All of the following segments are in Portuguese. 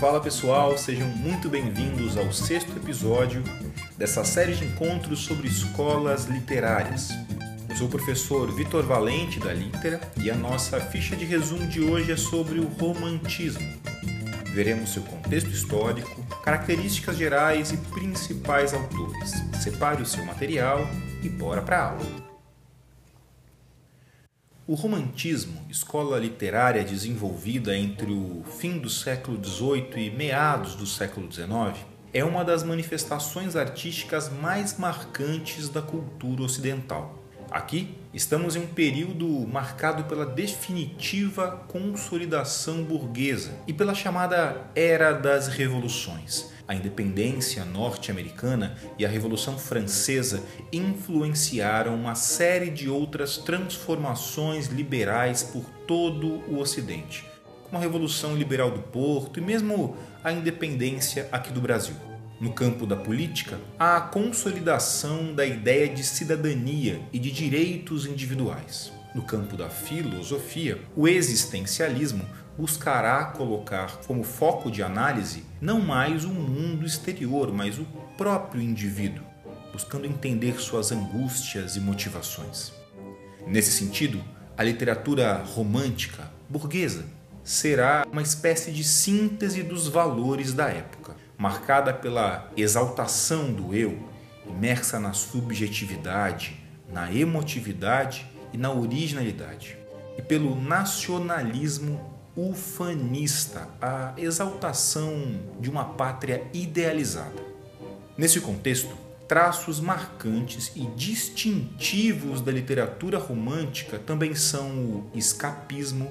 Fala pessoal, sejam muito bem-vindos ao sexto episódio dessa série de encontros sobre escolas literárias. Eu sou o professor Vitor Valente da Litera e a nossa ficha de resumo de hoje é sobre o romantismo. Veremos seu contexto histórico, características gerais e principais autores. Separe o seu material e bora para a aula. O romantismo, escola literária desenvolvida entre o fim do século XVIII e meados do século XIX, é uma das manifestações artísticas mais marcantes da cultura ocidental. Aqui estamos em um período marcado pela definitiva consolidação burguesa e pela chamada Era das Revoluções. A independência norte-americana e a Revolução Francesa influenciaram uma série de outras transformações liberais por todo o Ocidente, como a Revolução Liberal do Porto e mesmo a independência aqui do Brasil. No campo da política, a consolidação da ideia de cidadania e de direitos individuais. No campo da filosofia, o existencialismo buscará colocar como foco de análise não mais o mundo exterior, mas o próprio indivíduo, buscando entender suas angústias e motivações. Nesse sentido, a literatura romântica, burguesa, será uma espécie de síntese dos valores da época marcada pela exaltação do eu, imersa na subjetividade, na emotividade e na originalidade, e pelo nacionalismo ufanista, a exaltação de uma pátria idealizada. Nesse contexto, traços marcantes e distintivos da literatura romântica também são o escapismo,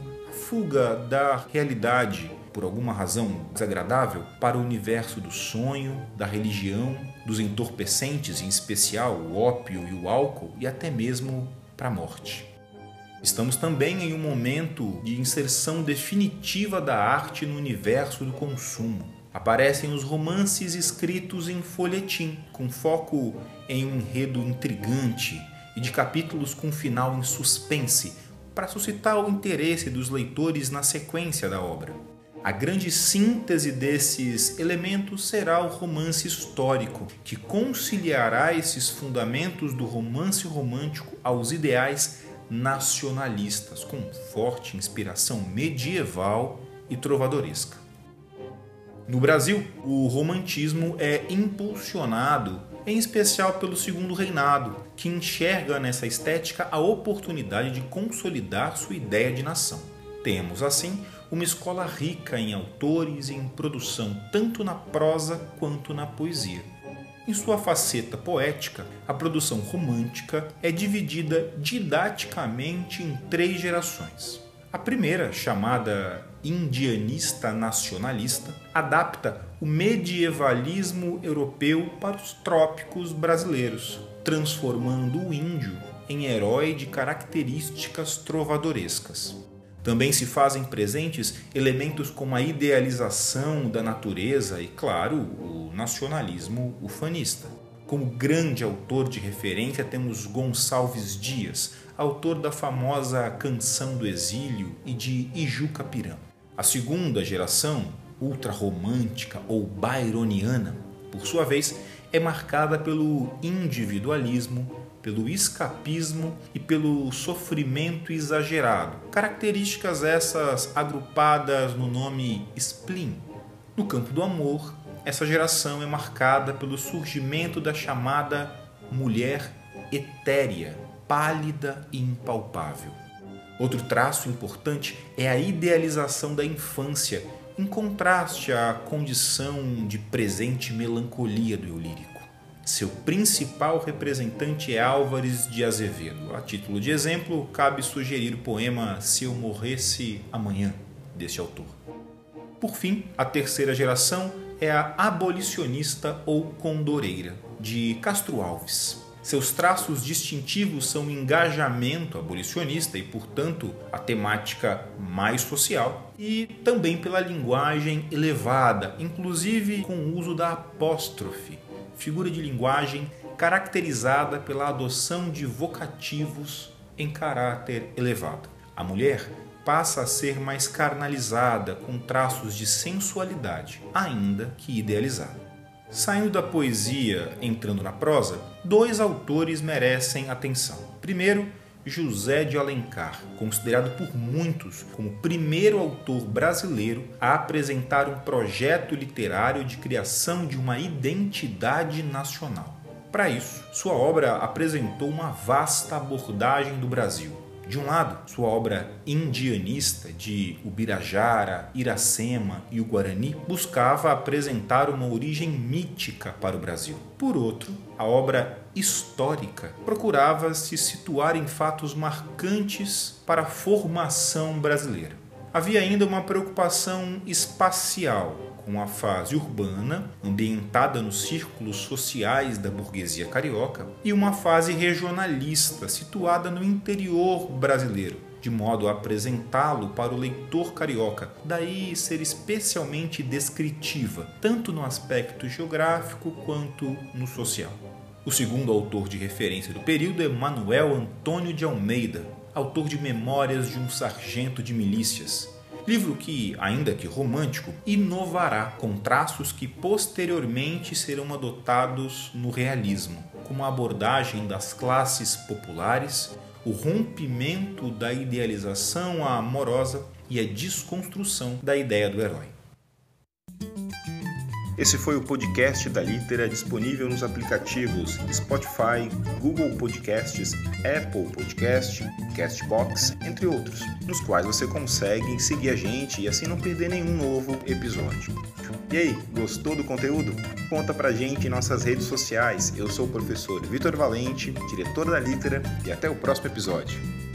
fuga da realidade por alguma razão desagradável, para o universo do sonho, da religião, dos entorpecentes, em especial o ópio e o álcool, e até mesmo para a morte. Estamos também em um momento de inserção definitiva da arte no universo do consumo. Aparecem os romances escritos em folhetim, com foco em um enredo intrigante e de capítulos com final em suspense, para suscitar o interesse dos leitores na sequência da obra. A grande síntese desses elementos será o romance histórico, que conciliará esses fundamentos do romance romântico aos ideais nacionalistas, com forte inspiração medieval e trovadoresca. No Brasil, o romantismo é impulsionado em especial pelo Segundo Reinado, que enxerga nessa estética a oportunidade de consolidar sua ideia de nação. Temos, assim, uma escola rica em autores e em produção, tanto na prosa quanto na poesia. Em sua faceta poética, a produção romântica é dividida didaticamente em três gerações. A primeira, chamada indianista nacionalista, adapta o medievalismo europeu para os trópicos brasileiros, transformando o índio em herói de características trovadorescas. Também se fazem presentes elementos como a idealização da natureza e, claro, o nacionalismo ufanista. Como grande autor de referência temos Gonçalves Dias, autor da famosa Canção do Exílio e de Ijucapirã. A segunda geração, ultrarromântica ou byroniana, por sua vez, é marcada pelo individualismo, pelo escapismo e pelo sofrimento exagerado, características essas agrupadas no nome spleen. No campo do amor, essa geração é marcada pelo surgimento da chamada mulher etérea, pálida e impalpável. Outro traço importante é a idealização da infância, em contraste à condição de presente melancolia do eu lírico. Seu principal representante é Álvares de Azevedo. A título de exemplo, cabe sugerir o poema Se Eu Morresse Amanhã, deste autor. Por fim, a terceira geração é a abolicionista ou condoreira, de Castro Alves. Seus traços distintivos são o engajamento abolicionista e, portanto, a temática mais social, e também pela linguagem elevada, inclusive com o uso da apóstrofe, figura de linguagem caracterizada pela adoção de vocativos em caráter elevado. A mulher passa a ser mais carnalizada, com traços de sensualidade, ainda que idealizada. Saindo da poesia, entrando na prosa, dois autores merecem atenção. Primeiro, José de Alencar, considerado por muitos como o primeiro autor brasileiro a apresentar um projeto literário de criação de uma identidade nacional. Para isso, sua obra apresentou uma vasta abordagem do Brasil, de um lado, sua obra indianista de Ubirajara, Iracema e o Guarani buscava apresentar uma origem mítica para o Brasil. Por outro, a obra histórica procurava se situar em fatos marcantes para a formação brasileira. Havia ainda uma preocupação espacial com a fase urbana, ambientada nos círculos sociais da burguesia carioca, e uma fase regionalista, situada no interior brasileiro, de modo a apresentá-lo para o leitor carioca, daí ser especialmente descritiva, tanto no aspecto geográfico quanto no social. O segundo autor de referência do período é Manuel Antônio de Almeida, autor de Memórias de um Sargento de Milícias, livro que, ainda que romântico, inovará com traços que posteriormente serão adotados no realismo, como a abordagem das classes populares, o rompimento da idealização amorosa e a desconstrução da ideia do herói. Esse foi o podcast da Litera disponível nos aplicativos Spotify, Google Podcasts, Apple Podcast, Castbox, entre outros, nos quais você consegue seguir a gente e assim não perder nenhum novo episódio. E aí, gostou do conteúdo? Conta pra gente em nossas redes sociais. Eu sou o professor Vitor Valente, diretor da Litera, e até o próximo episódio.